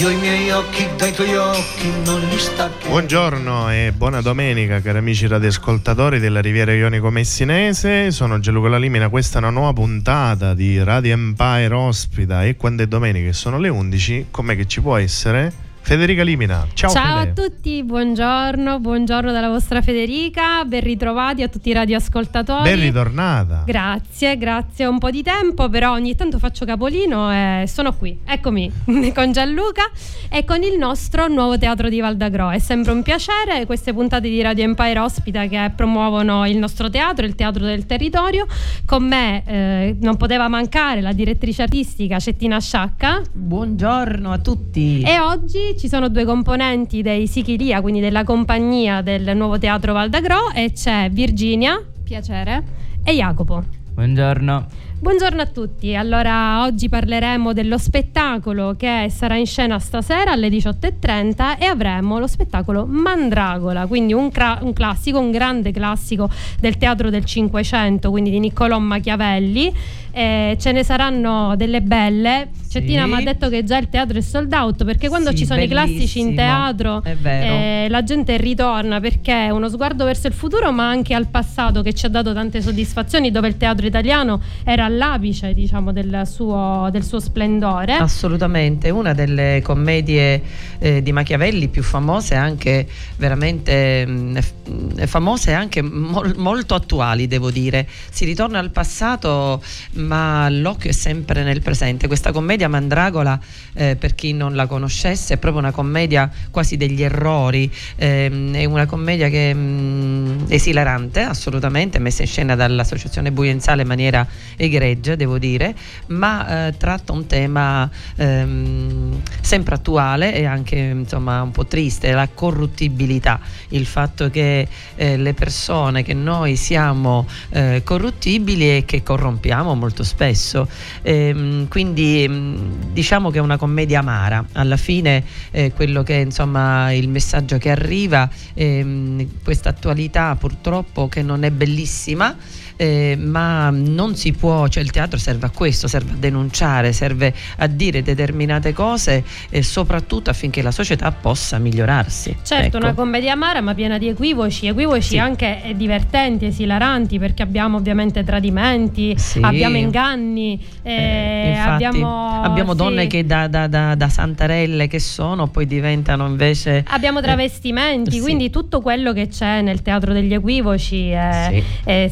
Io i miei occhi dai tuoi occhi non li stacco. Buongiorno e buona domenica cari amici radioascoltatori della Riviera Ionico Messinese, sono Gianluca Lalimina, questa è una nuova puntata di Radio Empire ospita e quando è domenica e sono le 11, com'è che ci può essere? Federica Limina, ciao Ciao Fede. a tutti, buongiorno, buongiorno dalla vostra Federica, ben ritrovati a tutti i radioascoltatori. Ben ritornata. Grazie, grazie. Un po' di tempo, però ogni tanto faccio capolino e sono qui. Eccomi con Gianluca e con il nostro nuovo teatro di Valdagro. È sempre un piacere queste puntate di Radio Empire ospita che promuovono il nostro teatro, il teatro del territorio. Con me eh, non poteva mancare la direttrice artistica Cettina Sciacca. Buongiorno a tutti. E oggi ci sono due componenti dei Sichilia, quindi della compagnia del nuovo teatro Valdagro, e c'è Virginia, piacere, e Jacopo. Buongiorno. Buongiorno a tutti, allora oggi parleremo dello spettacolo che sarà in scena stasera alle 18.30 e avremo lo spettacolo Mandragola, quindi un, cra- un classico, un grande classico del teatro del Cinquecento, quindi di Niccolò Machiavelli. Eh, ce ne saranno delle belle. Cettina mi ha detto che già il teatro è sold out perché quando Sì, ci sono i classici in bellissimo. teatro eh, la gente ritorna perché è uno sguardo verso il futuro ma anche al passato che ci ha dato tante soddisfazioni dove il teatro italiano era all'apice diciamo del suo, del suo splendore. Assolutamente, una delle commedie eh, di Machiavelli più famose, anche veramente mh, f- famose e anche mol- molto attuali, devo dire. Si ritorna al passato, ma l'occhio è sempre nel presente. Questa commedia Mandragola, eh, per chi non la conoscesse, è proprio una commedia quasi degli errori, ehm, è una commedia che mh, è esilarante, assolutamente, messa in scena dall'Associazione Buienzale in maniera egregia, devo dire, ma eh, tratta un tema ehm, sempre attuale e anche insomma un po' triste, la corruttibilità, il fatto che eh, le persone, che noi siamo eh, corruttibili e che corrompiamo molto spesso. Ehm, quindi mh, diciamo che è una commedia amara, alla fine eh, quello che insomma il messaggio che arriva, ehm, questa attualità purtroppo che non è bellissima. Eh, ma non si può, cioè il teatro serve a questo, serve a denunciare, serve a dire determinate cose e soprattutto affinché la società possa migliorarsi. Certo, Ecco. una commedia amara ma piena di equivoci, equivoci Sì. anche eh, divertenti, esilaranti perché abbiamo ovviamente tradimenti, Sì. abbiamo inganni, eh, Eh, infatti, abbiamo, abbiamo sì. donne che da, da- da- da santarelle che sono poi diventano invece Abbiamo travestimenti, sì. quindi tutto quello che c'è nel teatro degli equivoci eh, Sì. eh,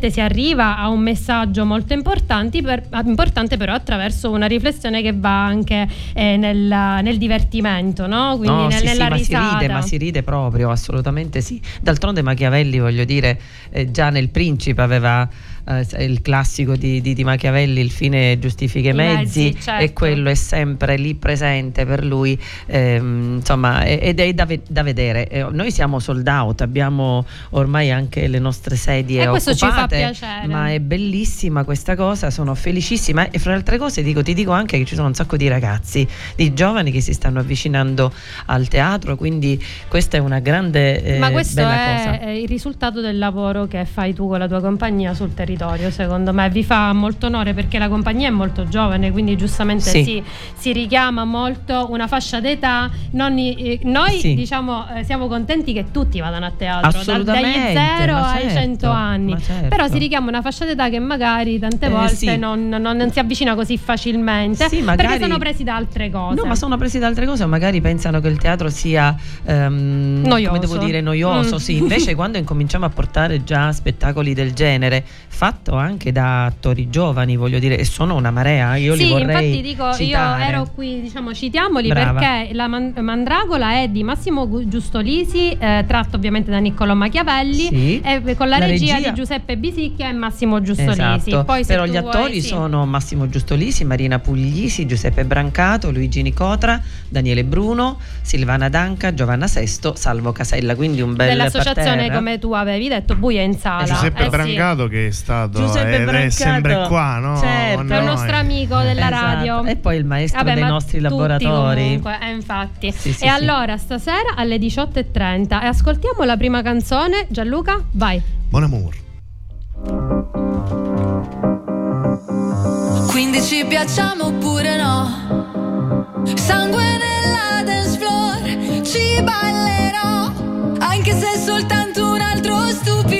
sicuramente si arriva a un messaggio molto importante, per- importante però attraverso una riflessione che va anche eh, nel, nel divertimento, no? quindi No, nel- sì, sì, nella ma si ride, ma si ride proprio, assolutamente sì. D'altronde Machiavelli, voglio dire, eh, già nel Principe aveva, eh, il classico di, di, di, Machiavelli, il fine giustifica i mezzi, mezzi certo. e quello è sempre lì presente per lui, ehm, insomma, ed è da, da vedere. Eh, noi siamo sold out, abbiamo ormai anche le nostre sedie e questo occupate, ci fa piacere. ma è bellissima questa cosa, sono felicissima e fra le altre cose dico, ti dico anche che ci sono un sacco di ragazzi, di giovani che si stanno avvicinando al teatro, quindi questa è una grande eh, Ma questo è cosa. il risultato del lavoro che fai tu con la tua compagnia sul territorio, secondo me. Vi fa molto onore perché la compagnia è molto giovane, quindi giustamente sì. si, si, richiama molto una fascia d'età. Non, eh, noi sì. diciamo eh, siamo contenti che tutti vadano a teatro, dal, dagli 0 ai certo, 100 anni. Certo. Però si richiama una fascia d'età che magari tante eh, volte sì. non, non, non, si avvicina così facilmente magari... perché sono presi da altre cose. No, ma sono presi da altre cose, magari pensano che il teatro sia um, noioso. come devo dire noioso. Mm. Sì, invece quando incominciamo a portare già spettacoli del genere, fatto anche da attori giovani, voglio dire, e sono una marea, io sì, li vorrei infatti dico, citare. io ero qui, diciamo, citiamoli Brava. perché la Mandragola è di Massimo Giustolisi, eh, tratto ovviamente da Niccolò Machiavelli, sì. e con la, la regia, regia, di Giuseppe Bisicchia e Massimo Giustolisi. Esatto. Poi, Però gli attori vuoi, sono Massimo Giustolisi, Marina Puglisi, Giuseppe Brancato, Luigi Nicotra, Daniele Bruno, Silvana Danca, Giovanna Sesto, Salvo Casella, quindi un bel Dell'associazione come tu avevi detto Buia in sala. Giuseppe eh, Brancato sì. che è stato Giuseppe ed Brancato. è sempre qua, no? Certo. È un nostro amico della esatto. radio. E poi il maestro Vabbè, dei nostri laboratori. Comunque, eh, infatti. Sì, sì, e allora stasera alle 18.30 e ascoltiamo la prima canzone. Gianluca, vai. Buon amore. Quindi ci piacciamo oppure no? Sangue nella dance floor, ci ballerò, anche se è soltanto un altro stupido.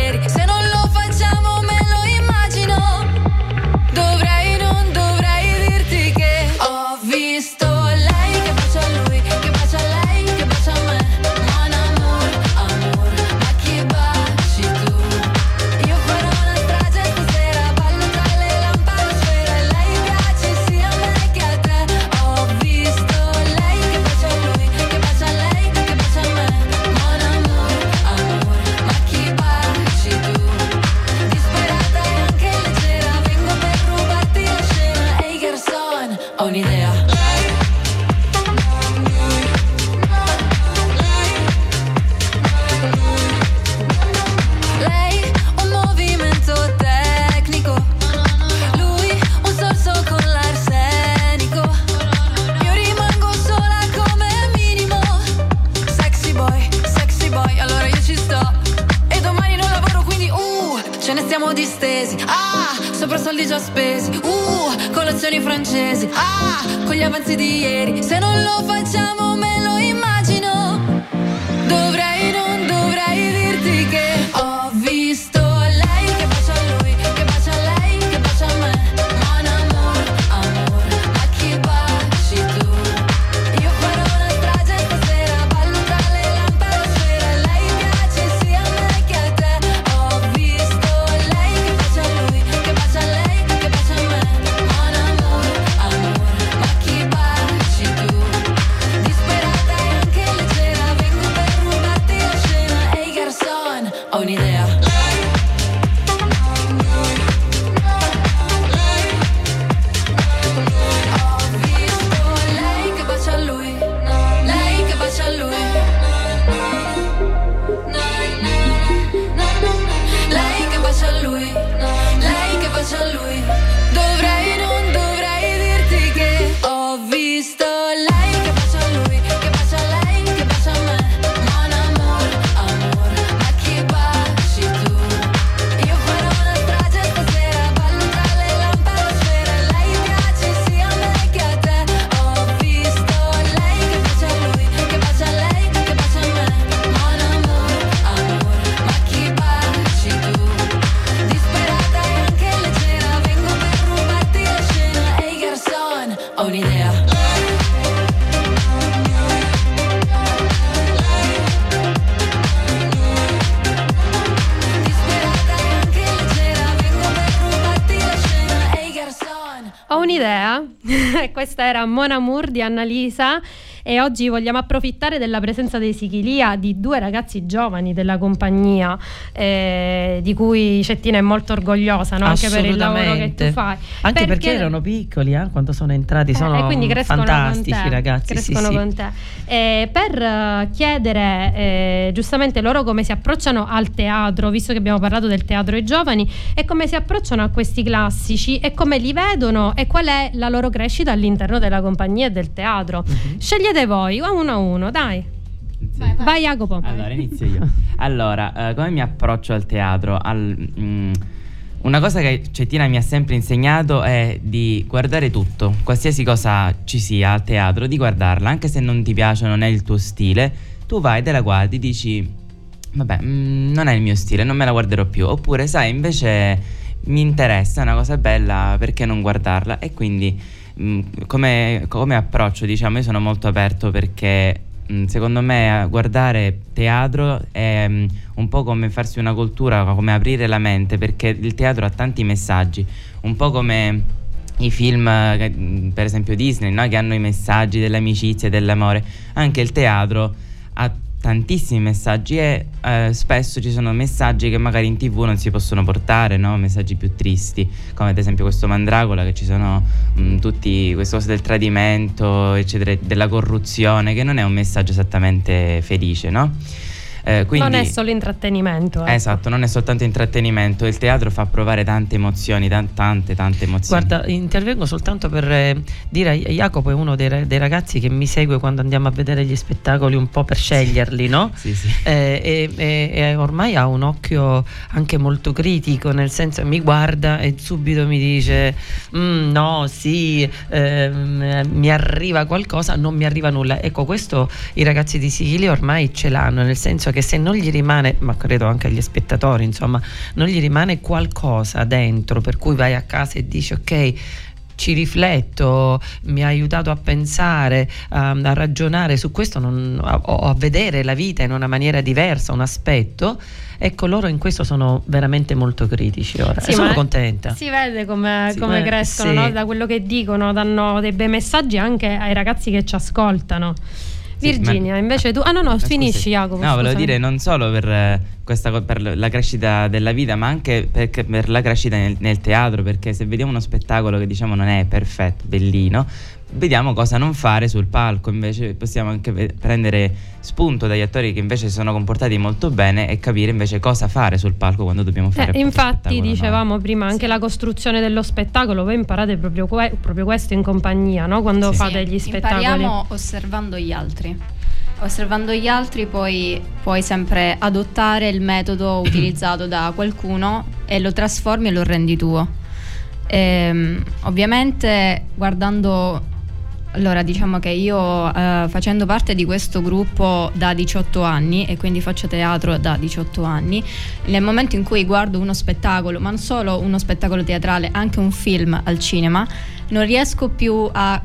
Gli avanzi di ieri. Se non lo facciamo me lo immagino. Questa era Mon Amour di Annalisa e oggi vogliamo approfittare della presenza dei Sichilia di due ragazzi giovani della compagnia eh, di cui Cettina è molto orgogliosa no? anche per il lavoro che tu fai. Anche perché, perché erano piccoli eh, quando sono entrati, sono eh, quindi fantastici ragazzi. Crescono sì, con te. Eh, per chiedere eh, giustamente loro come si approcciano al teatro, visto che abbiamo parlato del teatro ai giovani, e come si approcciano a questi classici e come li vedono e qual è la loro crescita all'interno della compagnia e del teatro. Mm-hmm. Scegliete voi, a uno a uno, dai. Vai, vai. vai, Jacopo. Allora, inizio io. allora, eh, come mi approccio al teatro? Al, mm, una cosa che Cettina mi ha sempre insegnato è di guardare tutto, qualsiasi cosa ci sia al teatro, di guardarla, anche se non ti piace, non è il tuo stile, tu vai, te la guardi, dici, vabbè, mh, mm, non è il mio stile, non me la guarderò più, oppure sai, invece mi interessa, è una cosa bella, perché non guardarla? E quindi mm, come, come, approccio, diciamo, io sono molto aperto perché mm, secondo me guardare teatro è mm, un po' come farsi una cultura, come aprire la mente, perché il teatro ha tanti messaggi, un po' come i film, per esempio Disney, no? che hanno i messaggi dell'amicizia e dell'amore, anche il teatro ha tantissimi messaggi e eh, spesso ci sono messaggi che magari in tv non si possono portare, no? messaggi più tristi, come ad esempio questo Mandragola che ci sono mh, tutti queste cose del tradimento, eccetera, della corruzione, che non è un messaggio esattamente felice, no? Eh, quindi, non è solo intrattenimento. Ecco. Esatto, non è soltanto intrattenimento, il teatro fa provare tante emozioni, tante, tante emozioni. Guarda, intervengo soltanto per eh, dire, Jacopo è uno dei, dei, ragazzi che mi segue quando andiamo a vedere gli spettacoli un po' per sceglierli, no? Sì, sì. Eh, e, e, e, ormai ha un occhio anche molto critico, nel senso mi guarda e subito mi dice mm, no, sì, ehm, mi arriva qualcosa, non mi arriva nulla. Ecco, questo i ragazzi di Sicilia ormai ce l'hanno, nel senso che se non gli rimane, ma credo anche agli spettatori, insomma, non gli rimane qualcosa dentro per cui vai a casa e dici ok, ci rifletto, mi ha aiutato a pensare, a, a ragionare su questo, non, a, a, vedere la vita in una maniera diversa, un aspetto. Ecco, loro in questo sono veramente molto critici ora. Sì, sono contenta. Si vede come, sì, come crescono sì. no? da quello che dicono, danno dei bei messaggi anche ai ragazzi che ci ascoltano. Virginia, invece tu... Ah no, no, finisci Jacopo. No, volevo dire non solo per, eh, questa, per la crescita della vita, ma anche per, per la crescita nel, nel, teatro, perché se vediamo uno spettacolo che diciamo non è perfetto, bellino, vediamo cosa non fare sul palco, invece possiamo anche prendere spunto dagli attori che invece si sono comportati molto bene e capire invece cosa fare sul palco quando dobbiamo eh, fare. Eh, infatti dicevamo no? prima anche sì. la costruzione dello spettacolo, voi imparate proprio, que- proprio questo in compagnia, no? quando sì. fate gli spettacoli. Impariamo osservando gli altri. Osservando gli altri poi puoi sempre adottare il metodo utilizzato da qualcuno e lo trasformi e lo rendi tuo. E, ehm, ovviamente guardando allora, diciamo che io eh, facendo parte di questo gruppo da 18 anni e quindi faccio teatro da 18 anni, nel momento in cui guardo uno spettacolo, ma non solo uno spettacolo teatrale, anche un film al cinema, non riesco più a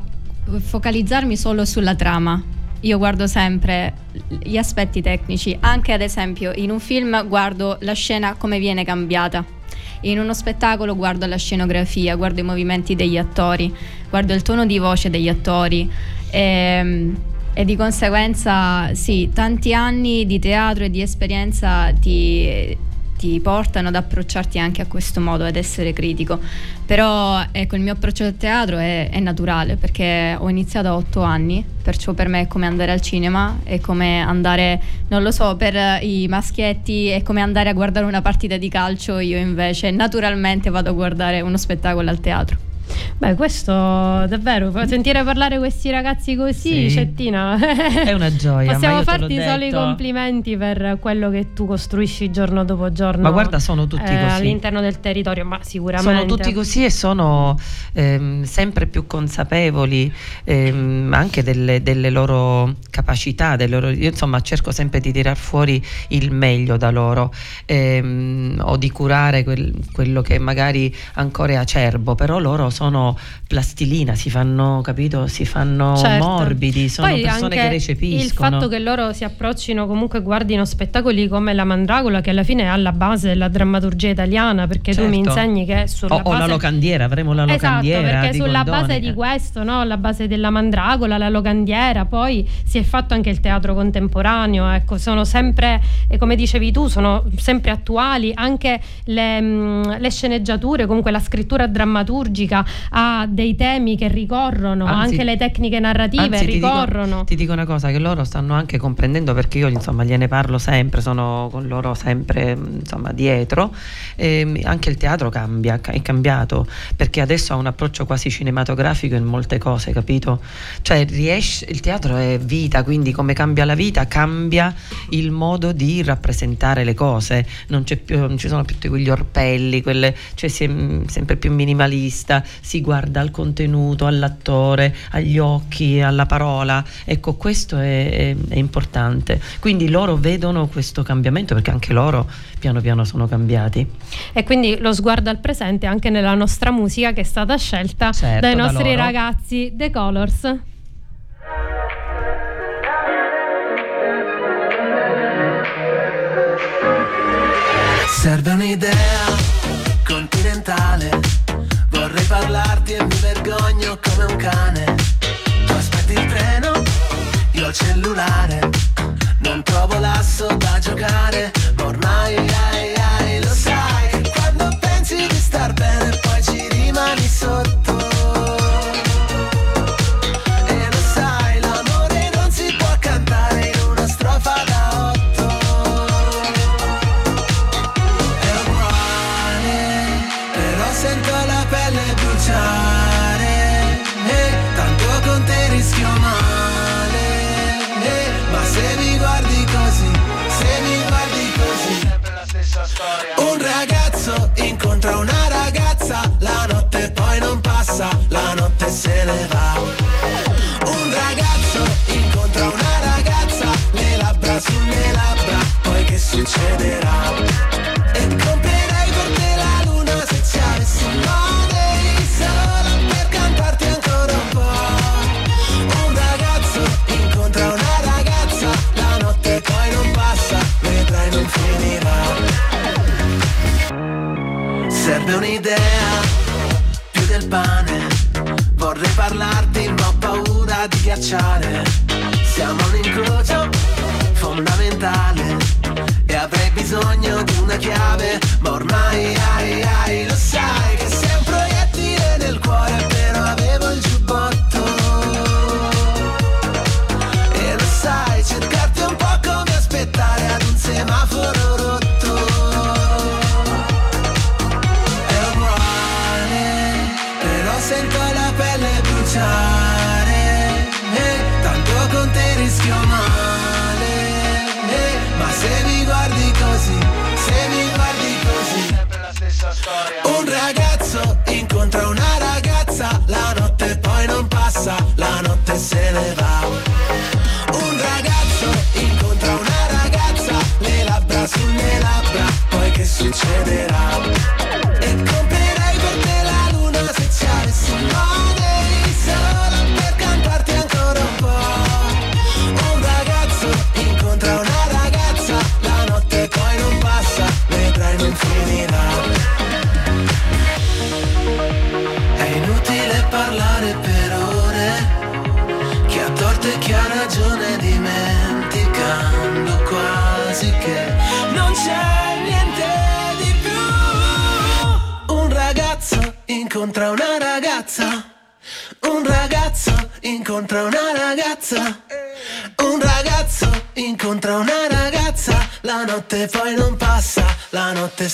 focalizzarmi solo sulla trama. Io guardo sempre gli aspetti tecnici, anche ad esempio in un film guardo la scena come viene cambiata in uno spettacolo guardo la scenografia, guardo i movimenti degli attori, guardo il tono di voce degli attori. E, ehm, e di conseguenza sì, tanti anni di teatro e di esperienza ti, ti portano ad approcciarti anche a questo modo, ad essere critico. Però ecco, il mio approccio al teatro è, è, naturale perché ho iniziato a otto anni, perciò per me è come andare al cinema, è come andare, non lo so, per i maschietti è come andare a guardare una partita di calcio, io invece naturalmente vado a guardare uno spettacolo al teatro. Beh, questo davvero, sentire parlare questi ragazzi così, sì. Cettina, è una gioia. Possiamo farti solo i complimenti per quello che tu costruisci giorno dopo giorno. Ma guarda, sono tutti eh, così. All'interno del territorio, ma sicuramente. Sono tutti così e sono ehm, sempre più consapevoli ehm, anche delle, delle, loro capacità. Delle loro, io insomma cerco sempre di tirar fuori il meglio da loro ehm, o di curare quel, quello che magari ancora è acerbo, però loro sono plastilina, si fanno, capito, si fanno Certo. morbidi, sono Poi persone che recepiscono. Il fatto che loro si approccino, comunque guardino spettacoli come La Mandragola, che alla fine è alla base della drammaturgia italiana, perché tu mi Certo. insegni che sulla o, o base... la locandiera, avremo la Esatto, locandiera perché di sulla Goldoni, base di questo, no? la base della mandragola, la locandiera, poi si è fatto anche il teatro contemporaneo, ecco, sono sempre, e come dicevi tu, sono sempre attuali, anche le, mh, le sceneggiature, comunque la scrittura drammaturgica ha dei temi che ricorrono, Anzi- anche le tecniche narrative Anzi, ti dico- ricorrono. Ti dico, una cosa che loro stanno anche comprendendo perché io insomma gliene parlo sempre, sono con loro sempre insomma dietro. Ehm, anche il teatro cambia, ca- è cambiato perché adesso ha un approccio quasi cinematografico in molte cose, capito? Cioè riesce, il teatro è vita, quindi come cambia la vita cambia il modo di rappresentare le cose, non, c'è più, non ci sono più tutti quegli orpelli, quelle, cioè si è mm, sempre più minimalista, si guarda al contenuto, all'attore, agli occhi, alla parola. Ecco, questo è, è- è importante. Quindi loro vedono questo cambiamento perché anche loro piano piano sono cambiati. E quindi lo sguardo al presente anche nella nostra musica che è stata scelta Certo, dai da nostri loro. ragazzi The Colors. Serve un'idea continentale. Vorrei parlarti e mi vergogno come un cane. Tu aspetti il treno, io il cellulare. Non trovo l'asso da giocare, ma ormai pane Vorrei parlarti ma ho paura di ghiacciare. Siamo un incrocio fondamentale E avrei bisogno di una chiave Ma ormai ai ai lo sai succederà?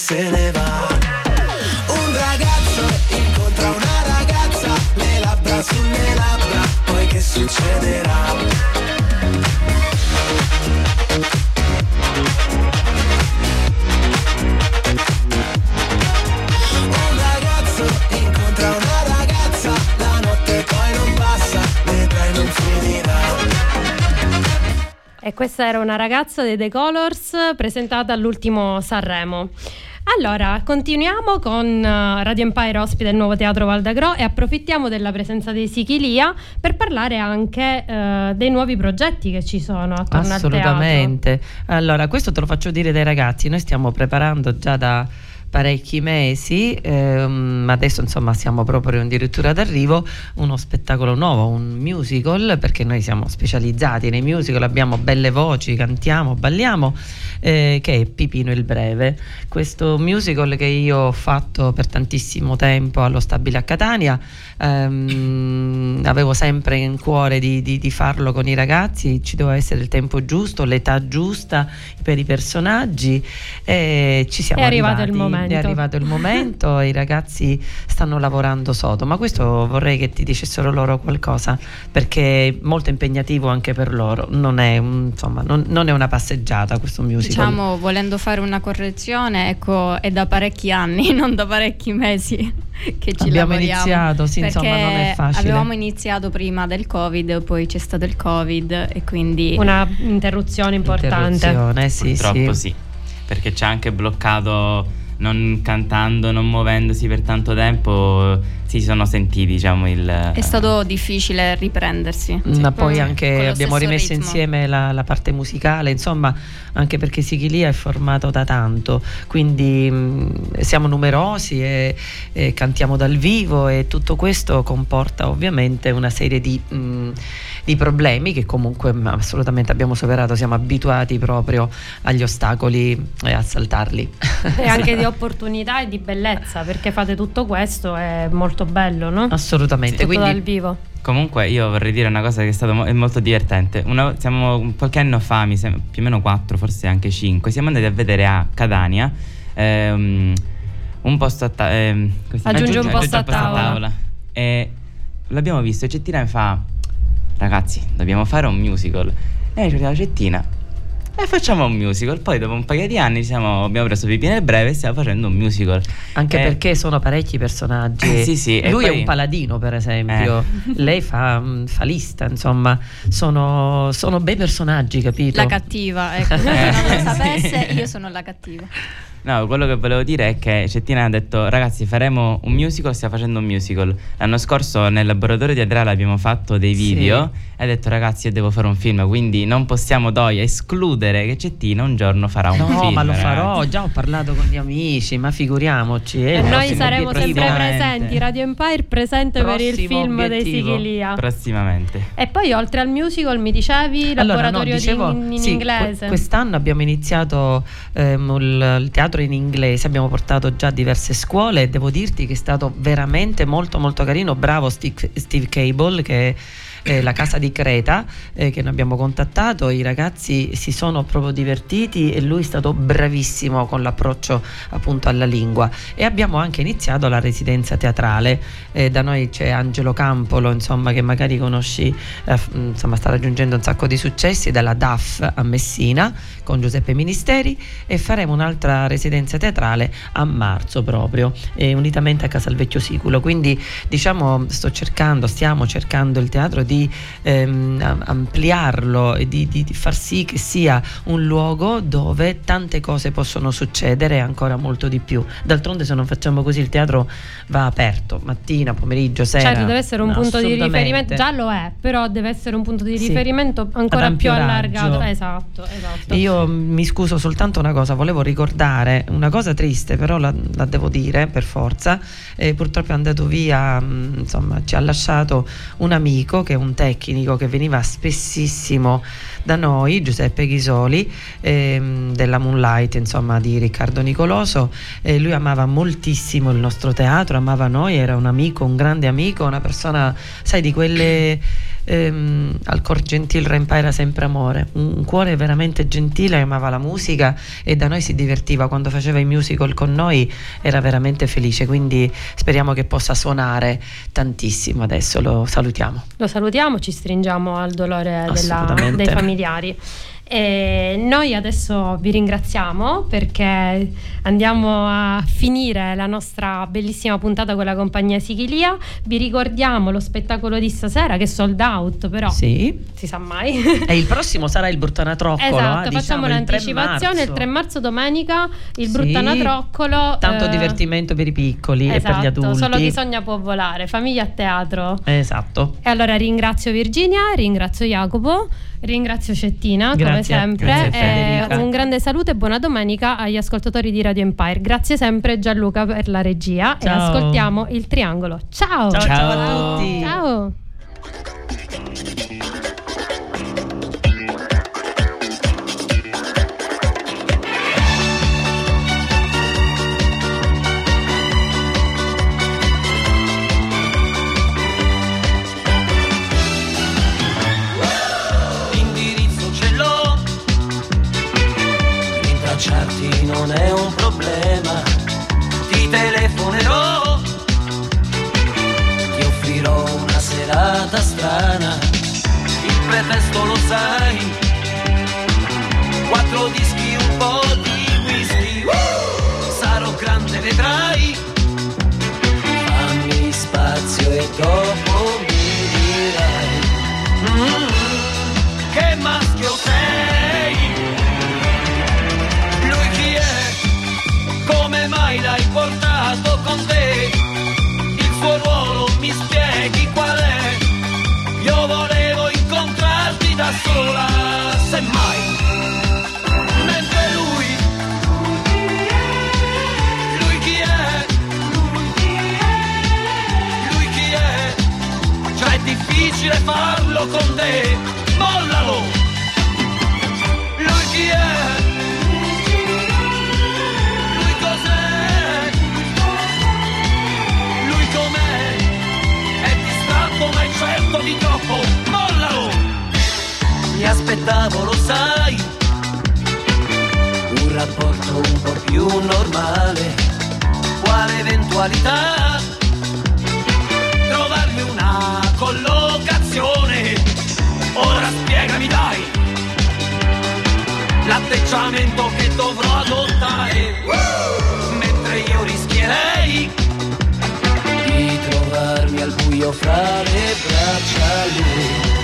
Se ne va un ragazzo incontra una ragazza, le labbra sulle labbra, poi che succederà? E questa era una ragazza dei The Colors presentata all'ultimo Sanremo. Allora, continuiamo con uh, Radio Empire ospite il nuovo teatro Valdagro e approfittiamo della presenza dei Sichilia per parlare anche uh, dei nuovi progetti che ci sono attorno al teatro. Assolutamente. Allora, questo te lo faccio dire dai ragazzi, noi stiamo preparando già da parecchi mesi, ehm, adesso insomma siamo proprio addirittura d'arrivo, uno spettacolo nuovo, un musical, perché noi siamo specializzati nei musical, abbiamo belle voci, cantiamo, balliamo, eh, che è Pipino il Breve. Questo musical che io ho fatto per tantissimo tempo allo Stabile a Catania, ehm, avevo sempre in cuore di, di, di farlo con i ragazzi, ci doveva essere il tempo giusto, l'età giusta per i personaggi e ci siamo è arrivato arrivati. il momento È arrivato il momento, i ragazzi stanno lavorando sodo, ma questo vorrei che ti dicessero loro qualcosa perché è molto impegnativo anche per loro, non è, insomma, non, non è una passeggiata questo musical. Diciamo, volendo fare una correzione, ecco, è da parecchi anni, non da parecchi mesi che ci Abbiamo lavoriamo. iniziato, sì, insomma, non è facile. Avevamo iniziato prima del Covid, poi c'è stato il Covid e quindi Una interruzione importante. Interruzione, sì, Purtroppo sì. sì. perché ci ha anche bloccato non cantando, non muovendosi per tanto tempo, si sono sentiti, diciamo, il è stato difficile riprendersi. Ma poi Mm, anche abbiamo rimesso ritmo. insieme la, la parte musicale, insomma, anche perché Sichilia è formato da tanto, quindi mh, siamo numerosi e, e cantiamo dal vivo e tutto questo comporta ovviamente una serie di, mh, di problemi che comunque assolutamente abbiamo superato, siamo abituati proprio agli ostacoli e a saltarli. E anche di opportunità e di bellezza, perché fate tutto questo, è molto bello, no? Assolutamente, Tutto quindi dal vivo. Comunque io vorrei dire una cosa che è stata mo- è molto divertente. Una- siamo qualche anno fa, mi sem- più o meno quattro, forse anche cinque, siamo andati a vedere a Catania ehm, un posto a tavola. Aggiungi un posto a tavola. E l'abbiamo visto e Cettina mi fa, ragazzi, dobbiamo fare un musical. E io la Cettina, e facciamo un musical. Poi dopo un paio di anni siamo- abbiamo preso Pipino il Breve e stiamo facendo un musical. anche Eh, perché sono parecchi personaggi. Eh, sì, sì, e Lui è poi- un paladino, per esempio. Lei fa, mh, fa lista, insomma, sono, sono bei personaggi, capito? La cattiva, ecco, se Eh, non lo sì. sapesse, io sono la cattiva. No, quello che volevo dire è che Cettina ha detto ragazzi faremo un musical, stiamo facendo un musical. L'anno scorso nel laboratorio teatrale abbiamo fatto dei Sì. video e ha detto ragazzi io devo fare un film, quindi non possiamo Doia escludere che Cettina un giorno farà un No, film. ma lo ragazzi. farò, già ho parlato con gli amici, ma figuriamoci. eh, E noi prossimo saremo sempre presenti, Radio Empire presente per il Prossimo film dei obiettivo. Sichilia. Prossimamente. E poi oltre al musical mi dicevi Allora, no, laboratorio di- dicevo, in, sì, inglese. que- quest'anno abbiamo iniziato ehm, il, il teatro in inglese, abbiamo portato già diverse scuole e devo dirti che è stato veramente molto molto carino. Bravo Steve, Cable che eh, la casa di Creta eh, che noi abbiamo contattato, i ragazzi si sono proprio divertiti e lui è stato bravissimo con l'approccio appunto alla lingua e abbiamo anche iniziato la residenza teatrale, Eh, da noi c'è Angelo Campolo insomma che magari conosci, eh, insomma sta raggiungendo un sacco di successi dalla DAF a Messina con Giuseppe Ministeri e faremo un'altra residenza teatrale a marzo proprio, eh, unitamente a Casalvecchio Siculo. Quindi diciamo sto cercando, stiamo cercando il teatro di ehm, am- ampliarlo e di, di- di far sì che sia un luogo dove tante cose possono succedere e ancora molto di più. D'altronde se non facciamo così il teatro va aperto, mattina, pomeriggio, sera. Certo, deve essere un No, punto di riferimento, già lo è, però deve essere un punto di Sì. riferimento ancora Ad più allargato. Esatto, esatto. Io mi scuso soltanto una cosa, volevo ricordare una cosa triste, però la, la devo dire per forza. Eh, purtroppo è andato via, mh, insomma, ci ha lasciato un amico che è un tecnico che veniva spessissimo da noi, Giuseppe Ghisoli, ehm, della Moonlight, insomma, di Riccardo Nicoloso. E lui amava moltissimo il nostro teatro, amava noi, era un amico, un grande amico, una persona, sai, di quelle ehm, al cor gentil rempaira sempre amore, un, cuore veramente gentile, amava la musica e da noi si divertiva quando faceva i musical con noi, era veramente felice, quindi speriamo che possa suonare tantissimo adesso, lo salutiamo. Lo salutiamo, ci stringiamo al dolore della- dei familiari. E noi adesso vi ringraziamo perché andiamo a finire la nostra bellissima puntata con la compagnia Sichilia. Vi ricordiamo lo spettacolo di stasera che è sold out, però Sì. si sa mai. E il prossimo sarà il Bruttanatroccolo. Esatto, eh, facciamo diciamo, il 3 l'anticipazione il 3 marzo domenica il Sì. Bruttanatroccolo. Tanto eh, divertimento per i piccoli e per esatto, gli adulti. Solo bisogna può volare, famiglia a teatro. Esatto. E allora ringrazio Virginia, ringrazio Jacopo, ringrazio Cettina come Grazie. sempre. Grazie a te, e Federica. un grande saluto e buona domenica agli ascoltatori di Radio Empire. Grazie sempre Gianluca per la regia e Ciao. ascoltiamo il triangolo. Ciao! Ciao, ciao Ciao. a tutti. Ciao. Normale. Quale eventualità? trovarmi una collocazione. Ora spiegami dai l'atteggiamento che dovrò adottare. Mentre io rischierei di trovarmi al buio fra le braccia lui.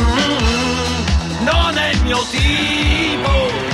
Mm, non è il mio tipo.